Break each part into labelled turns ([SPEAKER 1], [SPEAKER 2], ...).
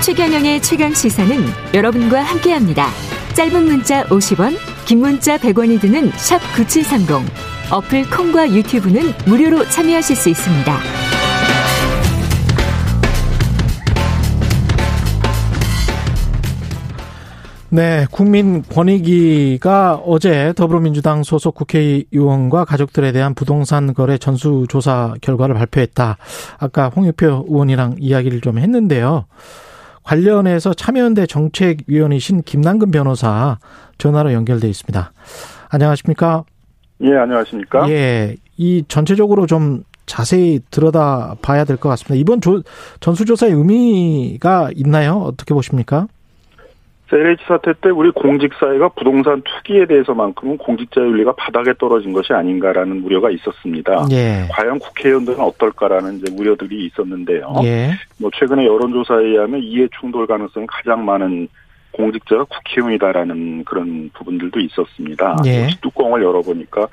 [SPEAKER 1] 최경영의 최강 시사는 여러분과 함께합니다. 짧은 문자 50원, 긴 문자 100원이 드는 샵 9730. 어플 콩과 유튜브는 무료로 참여하실 수 있습니다.
[SPEAKER 2] 네, 국민 권익위가 어제 더불어민주당 소속 국회의원과 가족들에 대한 부동산 거래 전수조사 결과를 발표했다. 아까 홍익표 의원이랑 이야기를 좀 했는데요. 관련해서 참여연대 정책위원이신 김남근 변호사 전화로 연결돼 있습니다. 안녕하십니까?
[SPEAKER 3] 예, 안녕하십니까?
[SPEAKER 2] 예, 이 전체적으로 좀 자세히 들여다 봐야 될 것 같습니다. 이번 조, 전수조사의 의미가 있나요? 어떻게 보십니까?
[SPEAKER 3] LH 사태 때 우리 공직사회가 부동산 투기에 대해서만큼은 공직자 윤리가 바닥에 떨어진 것이 아닌가라는 우려가 있었습니다.
[SPEAKER 2] 예.
[SPEAKER 3] 과연 국회의원들은 어떨까라는 이제 우려들이 있었는데요.
[SPEAKER 2] 예.
[SPEAKER 3] 뭐 최근에 여론조사에 의하면 이해 충돌 가능성이 가장 많은 공직자가 국회의원이다라는 그런 부분들도 있었습니다.
[SPEAKER 2] 예.
[SPEAKER 3] 뚜껑을 열어보니까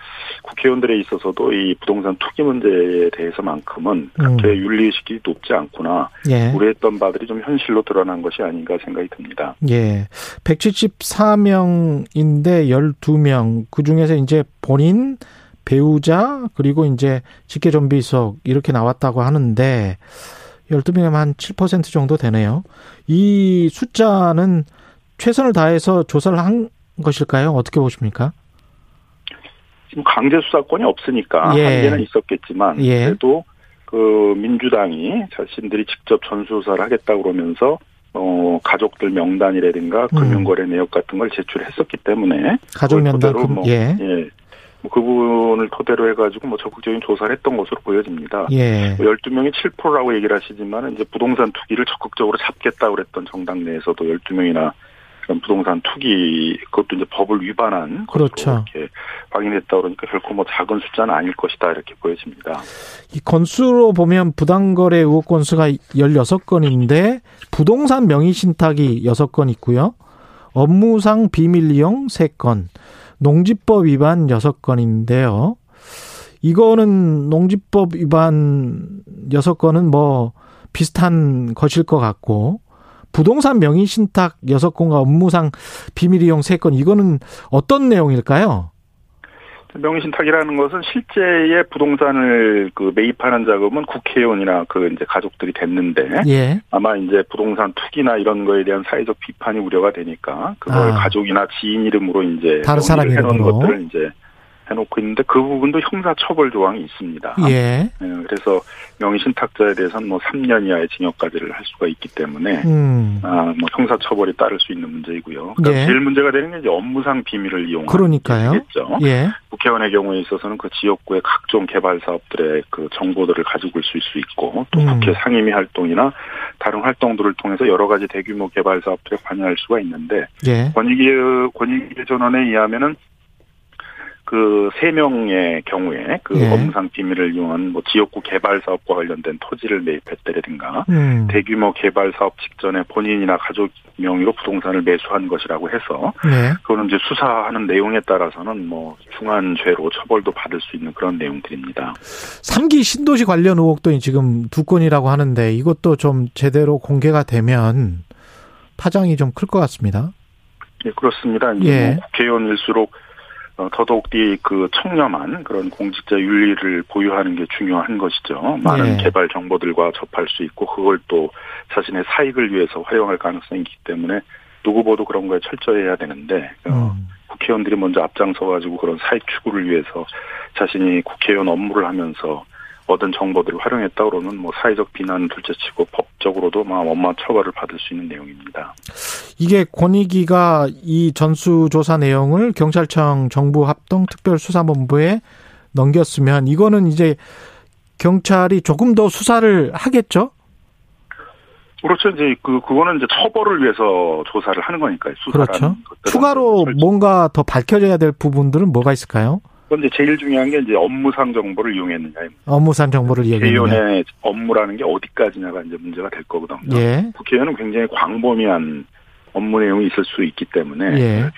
[SPEAKER 3] 국회의원들에 있어서도 이 부동산 투기 문제에 대해서만큼은
[SPEAKER 2] 음.
[SPEAKER 3] 그렇게 윤리의식이 높지 않구나.
[SPEAKER 2] 예.
[SPEAKER 3] 우려했던 바들이 좀 현실로 드러난 것이 아닌가 생각이 듭니다.
[SPEAKER 2] 예. 174명인데 12명. 그 중에서 이제 본인, 배우자, 그리고 이제 직계존비석 이렇게 나왔다고 하는데 12명이면 한 7% 정도 되네요. 이 숫자는 최선을 다해서 조사를 한 것일까요? 어떻게 보십니까?
[SPEAKER 3] 지금 강제 수사권이 없으니까
[SPEAKER 2] 예.
[SPEAKER 3] 한계는 있었겠지만
[SPEAKER 2] 예.
[SPEAKER 3] 그래도 그 민주당이 자신들이 직접 전수조사를 하겠다 그러면서 어 가족들 명단이라든가
[SPEAKER 2] 음.
[SPEAKER 3] 금융거래 내역 같은 걸 제출했었기 때문에
[SPEAKER 2] 가족
[SPEAKER 3] 그, 뭐,
[SPEAKER 2] 예.
[SPEAKER 3] 예. 뭐그 부분을 토대로 해가지고 뭐 적극적인 조사를 했던 것으로 보여집니다.
[SPEAKER 2] 예.
[SPEAKER 3] 12명이 7%라고 얘기를 하시지만 이제 부동산 투기를 적극적으로 잡겠다고 그랬던 정당 내에서도 12명이나 그런 부동산 투기 그것도 이제 법을 위반한
[SPEAKER 2] 그렇죠.
[SPEAKER 3] 이렇게 확인했다 그러니까 결코 뭐 작은 숫자는 아닐 것이다 이렇게 보여집니다.
[SPEAKER 2] 이 건수로 보면 부당거래 의혹 건수가 16건인데 부동산 명의 신탁이 6건 있고요. 업무상 비밀 이용 3건, 농지법 위반 6건인데요. 이거는 농지법 위반 6건은 뭐 비슷한 것일 것 같고 부동산 명의 신탁 6건과 업무상 비밀 이용 3건 이거는 어떤 내용일까요?
[SPEAKER 3] 명의신탁이라는 것은 실제의 부동산을 그 매입하는 자금은 국회의원이나 그 이제 가족들이 됐는데
[SPEAKER 2] 예.
[SPEAKER 3] 아마 이제 부동산 투기나 이런 거에 대한 사회적 비판이 우려가 되니까 그걸
[SPEAKER 2] 아.
[SPEAKER 3] 가족이나 지인 이름으로 이제
[SPEAKER 2] 다른 사람 이름으로.
[SPEAKER 3] 것들을 이제 해놓고 있는데 그 부분도 형사처벌 조항이 있습니다.
[SPEAKER 2] 예.
[SPEAKER 3] 예, 그래서 명의신탁자에 대해서는 뭐 3년 이하의 징역까지를 할 수가 있기 때문에
[SPEAKER 2] 음.
[SPEAKER 3] 아, 뭐 형사처벌이 따를 수 있는 문제이고요. 그러니까
[SPEAKER 2] 예.
[SPEAKER 3] 제일 문제가 되는 게 이제 업무상 비밀을 이용하는
[SPEAKER 2] 그러니까요.
[SPEAKER 3] 겠죠
[SPEAKER 2] 예.
[SPEAKER 3] 국회의원의 경우에 있어서는 그 지역구의 각종 개발 사업들의 그 정보들을 가지고 있을 수 있고 또
[SPEAKER 2] 음.
[SPEAKER 3] 국회 상임위 활동이나 다른 활동들을 통해서 여러 가지 대규모 개발 사업들에 관여할 수가 있는데
[SPEAKER 2] 예.
[SPEAKER 3] 권익위 권익위 전원에 의하면은 그 세 명의 경우에 그
[SPEAKER 2] 예.
[SPEAKER 3] 업무상 비밀을 이용한 뭐 지역구 개발 사업과 관련된 토지를 매입했다든가
[SPEAKER 2] 음.
[SPEAKER 3] 대규모 개발 사업 직전에 본인이나 가족 명의로 부동산을 매수한 것이라고 해서
[SPEAKER 2] 네.
[SPEAKER 3] 그거는 이제 수사하는 내용에 따라서는 뭐 중한 죄로 처벌도 받을 수 있는 그런 내용들입니다.
[SPEAKER 2] 삼기 신도시 관련 의혹도 지금 두 건이라고 하는데 이것도 좀 제대로 공개가 되면 파장이 좀 클 것 같습니다.
[SPEAKER 3] 예, 그렇습니다. 이제
[SPEAKER 2] 예.
[SPEAKER 3] 뭐 국회의원일수록 어, 더더욱이 그 청렴한 그런 공직자 윤리를 보유하는 게 중요한 것이죠. 많은
[SPEAKER 2] 예.
[SPEAKER 3] 개발 정보들과 접할 수 있고 그걸 또 자신의 사익을 위해서 활용할 가능성이 있기 때문에 누구보도 그런 거에 철저해야 되는데 어,
[SPEAKER 2] 음.
[SPEAKER 3] 국회의원들이 먼저 앞장서 가지고 그런 사익 추구를 위해서 자신이 국회의원 업무를 하면서 얻은 정보들을 활용했다 그러면 뭐 사회적 비난은 둘째치고 법적으로도 막 엄마 처벌을 받을 수 있는 내용입니다.
[SPEAKER 2] 이게 권익위가 이 전수조사 내용을 경찰청 정부 합동 특별수사본부에 넘겼으면 이거는 이제 경찰이 조금 더 수사를 하겠죠?
[SPEAKER 3] 그렇죠. 이제 그 그거는 이제 처벌을 위해서 조사를 하는 거니까요. 수사라는
[SPEAKER 2] 그렇죠. 추가로 뭔가 더 밝혀져야 될 부분들은 뭐가 있을까요?
[SPEAKER 3] 이제 제일 중요한 게 이제 업무상 정보를 이용했느냐입니다.
[SPEAKER 2] 업무상 정보를 이야기하는
[SPEAKER 3] 국회의원의 업무라는 게 어디까지냐가 이제 문제가 될 거거든요.
[SPEAKER 2] 예.
[SPEAKER 3] 국회의원은 굉장히 광범위한 업무 내용이 있을 수 있기 때문에
[SPEAKER 2] 예.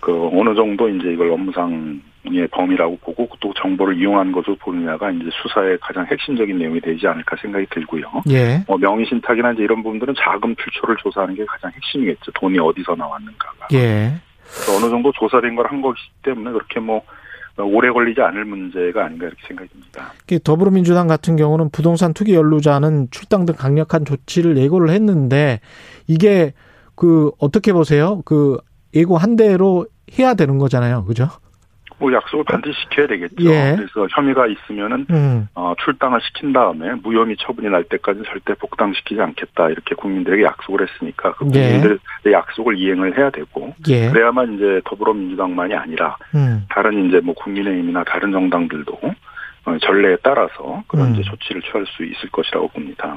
[SPEAKER 3] 그 어느 정도 이제 이걸 업무상 예, 범위라고 보고 또 정보를 이용한 것으로 보느냐가 이제 수사의 가장 핵심적인 내용이 되지 않을까 생각이 들고요.
[SPEAKER 2] 예.
[SPEAKER 3] 뭐 명의신탁이나 이제 이런 부분들은 자금 출처를 조사하는 게 가장 핵심이겠죠. 돈이 어디서 나왔는가가.
[SPEAKER 2] 예.
[SPEAKER 3] 어느 정도 조사된 걸 한 것이기 때문에 그렇게 뭐 오래 걸리지 않을 문제가 아닌가 이렇게 생각이 듭니다.
[SPEAKER 2] 더불어민주당 같은 경우는 부동산 투기 연루자는 출당 등 강력한 조치를 예고를 했는데 이게 그 어떻게 보세요? 그 예고한 대로 해야 되는 거잖아요. 그죠?
[SPEAKER 3] 뭐 약속을 반드시 지켜야 되겠죠.
[SPEAKER 2] 예.
[SPEAKER 3] 그래서 혐의가 있으면은
[SPEAKER 2] 음.
[SPEAKER 3] 어, 출당을 시킨 다음에 무혐의 처분이 날 때까지 절대 복당시키지 않겠다 이렇게 국민들에게 약속을 했으니까 그
[SPEAKER 2] 예.
[SPEAKER 3] 국민들의 약속을 이행을 해야 되고
[SPEAKER 2] 예.
[SPEAKER 3] 그래야만 이제 더불어민주당만이 아니라
[SPEAKER 2] 음.
[SPEAKER 3] 다른 이제 뭐 국민의힘이나 다른 정당들도 어, 전례에 따라서 그런
[SPEAKER 2] 음.
[SPEAKER 3] 이제 조치를 취할 수 있을 것이라고 봅니다.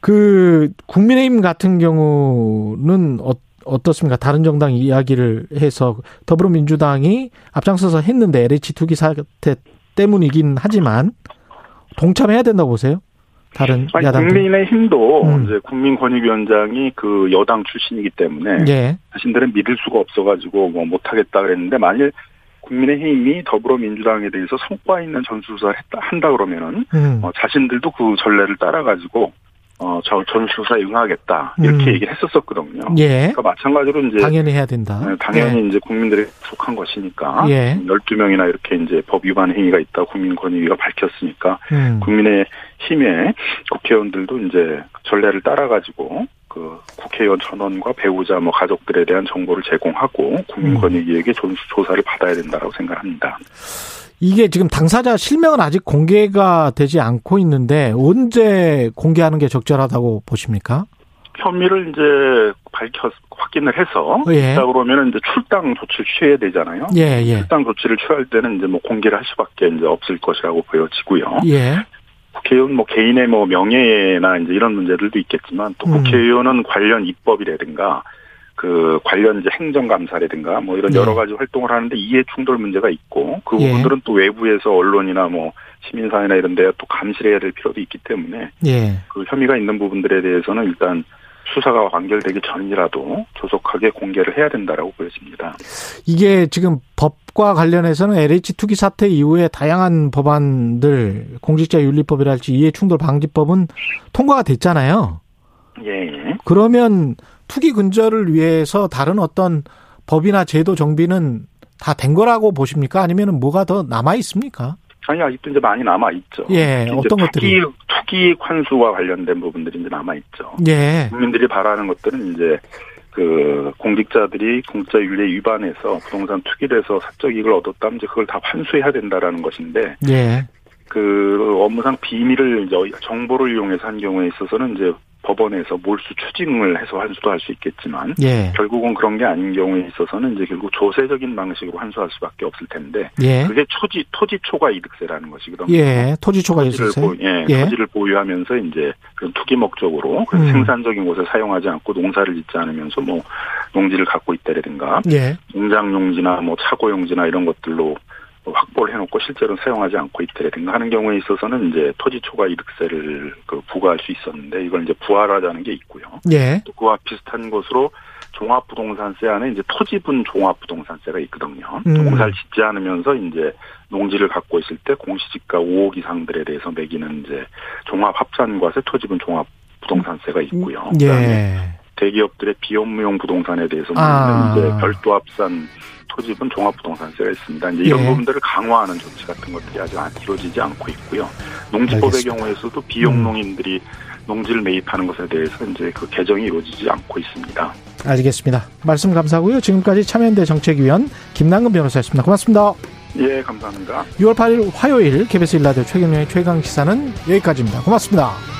[SPEAKER 2] 그 국민의힘 같은 경우는 어, 어떻습니까? 다른 정당 이야기를 해서 더불어민주당이 앞장서서 했는데 LH 투기 사태 때문이긴 하지만 동참해야 된다고 보세요? 다른 야당
[SPEAKER 3] 국민의힘도
[SPEAKER 2] 음.
[SPEAKER 3] 이제 국민권익위원장이 그 여당 출신이기 때문에
[SPEAKER 2] 예.
[SPEAKER 3] 자신들은 믿을 수가 없어가지고 뭐 못하겠다 그랬는데 만일 국민의힘이 더불어민주당에 대해서 성과 있는 전수조사를 했다 한다 그러면은
[SPEAKER 2] 음.
[SPEAKER 3] 어, 자신들도 그 전례를 따라가지고 어, 저 전수조사에 응하겠다 이렇게
[SPEAKER 2] 음.
[SPEAKER 3] 얘기를 했었었거든요.
[SPEAKER 2] 예.
[SPEAKER 3] 그러니까 마찬가지로 이제
[SPEAKER 2] 당연히 해야 된다.
[SPEAKER 3] 네, 당연히 이제 국민들에 속한 것이니까
[SPEAKER 2] 예.
[SPEAKER 3] 12명이나 이렇게 이제 법 위반 행위가 있다 국민권익위가 밝혔으니까
[SPEAKER 2] 예. 음.
[SPEAKER 3] 국민의 힘의 국회의원들도 이제 전례를 따라 가지고 그 국회의원 전원과 배우자 뭐 가족들에 대한 정보를 제공하고 국민권익위에게 전수 조사를 받아야 된다라고 생각합니다.
[SPEAKER 2] 이게 지금 당사자 실명은 아직 공개가 되지 않고 있는데 언제 공개하는 게 적절하다고 보십니까?
[SPEAKER 3] 혐의를 이제 밝혀 확인을 해서
[SPEAKER 2] 예.
[SPEAKER 3] 자 그러면은 이제 출당 조치를 취해야 되잖아요.
[SPEAKER 2] 예, 예.
[SPEAKER 3] 출당 조치를 취할 때는 이제 뭐 공개를 할 수밖에 이제 없을 것이라고 보여지고요.
[SPEAKER 2] 예.
[SPEAKER 3] 국회의원 뭐 개인의 뭐 명예나 이제 이런 문제들도 있겠지만 또
[SPEAKER 2] 음.
[SPEAKER 3] 국회의원은 관련 입법이라든가 그 관련 이제 행정감사라든가 뭐 이런
[SPEAKER 2] 네.
[SPEAKER 3] 여러 가지 활동을 하는데 이해 충돌 문제가 있고 그
[SPEAKER 2] 예.
[SPEAKER 3] 부분들은 또 외부에서 언론이나 뭐 시민사회나 이런 데가 또 감시를 해야 될 필요도 있기 때문에
[SPEAKER 2] 예.
[SPEAKER 3] 그 혐의가 있는 부분들에 대해서는 일단 수사가 완결되기 전이라도 조속하게 공개를 해야 된다라고 보여집니다.
[SPEAKER 2] 이게 지금 법과 관련해서는 LH 투기 사태 이후에 다양한 법안들 공직자윤리법이랄지 이해충돌방지법은 통과가 됐잖아요.
[SPEAKER 3] 예, 예.
[SPEAKER 2] 그러면 투기 근절을 위해서 다른 어떤 법이나 제도 정비는 다 된 거라고 보십니까? 아니면 뭐가 더 남아 있습니까?
[SPEAKER 3] 아니 아직도 이제 많이 남아 있죠.
[SPEAKER 2] 예, 어떤 것들이?
[SPEAKER 3] 투기, 투기 환수와 관련된 부분들이 이제 남아 있죠.
[SPEAKER 2] 예.
[SPEAKER 3] 국민들이 바라는 것들은 이제 그 공직자들이 공직자 윤리에 위반해서 부동산 투기를 해서 사적 이익을 얻었다면 이제 그걸 다 환수해야 된다라는 것인데
[SPEAKER 2] 예.
[SPEAKER 3] 그 업무상 비밀을 이제 정보를 이용해서 한 경우에 있어서는 이제 법원에서 몰수 추징을 해서 환수도 할 수 있겠지만
[SPEAKER 2] 예.
[SPEAKER 3] 결국은 그런 게 아닌 경우에 있어서는 이제 결국 조세적인 방식으로 환수할 수밖에 없을 텐데
[SPEAKER 2] 예.
[SPEAKER 3] 그게 토지 토지 초과 이득세라는 것이거든요.
[SPEAKER 2] 예. 토지 초과?
[SPEAKER 3] 보, 예,
[SPEAKER 2] 예.
[SPEAKER 3] 토지를 보유하면서 이제 그런 투기 목적으로
[SPEAKER 2] 음.
[SPEAKER 3] 생산적인 곳에 사용하지 않고 농사를 짓지 않으면서 뭐 농지를 갖고 있다라든가
[SPEAKER 2] 예.
[SPEAKER 3] 농장 용지나 뭐 차고 용지나 이런 것들로 확보를 해놓고 실제로는 사용하지 않고 있다라든가 하는 경우에 있어서는 이제 토지 초과 이득세를 그 부과할 수 있었는데 이걸 이제 부활하자는 게 있고요.
[SPEAKER 2] 예.
[SPEAKER 3] 또 그와 비슷한 것으로 종합부동산세 안에 이제 토지분 종합부동산세가 있거든요.
[SPEAKER 2] 음.
[SPEAKER 3] 농사를 짓지 않으면서 이제 농지를 갖고 있을 때 공시지가 5억 이상들에 대해서 매기는 이제 종합합산과세 토지분 종합부동산세가 있고요. 그다음에
[SPEAKER 2] 예.
[SPEAKER 3] 대기업들의 비업무용 부동산에 대해서
[SPEAKER 2] 아.
[SPEAKER 3] 이제 별도 합산 토지분 종합부동산세가 있습니다. 이제 이런
[SPEAKER 2] 예.
[SPEAKER 3] 부분들을 강화하는 조치 같은 것들이 아직 안 이루어지지 않고 있고요. 농지법의
[SPEAKER 2] 알겠습니다. 음.
[SPEAKER 3] 경우에서도 비용 농인들이 농지를 매입하는 것에 대해서 이제 그 개정이 이루어지지 않고 있습니다.
[SPEAKER 2] 알겠습니다. 말씀 감사하고요. 지금까지 참여연대 정책위원 김남근 변호사였습니다. 고맙습니다.
[SPEAKER 3] 예, 감사합니다.
[SPEAKER 2] 6월 8일 화요일 KBS 일라디오 최경영의 최강 시사는 여기까지입니다. 고맙습니다.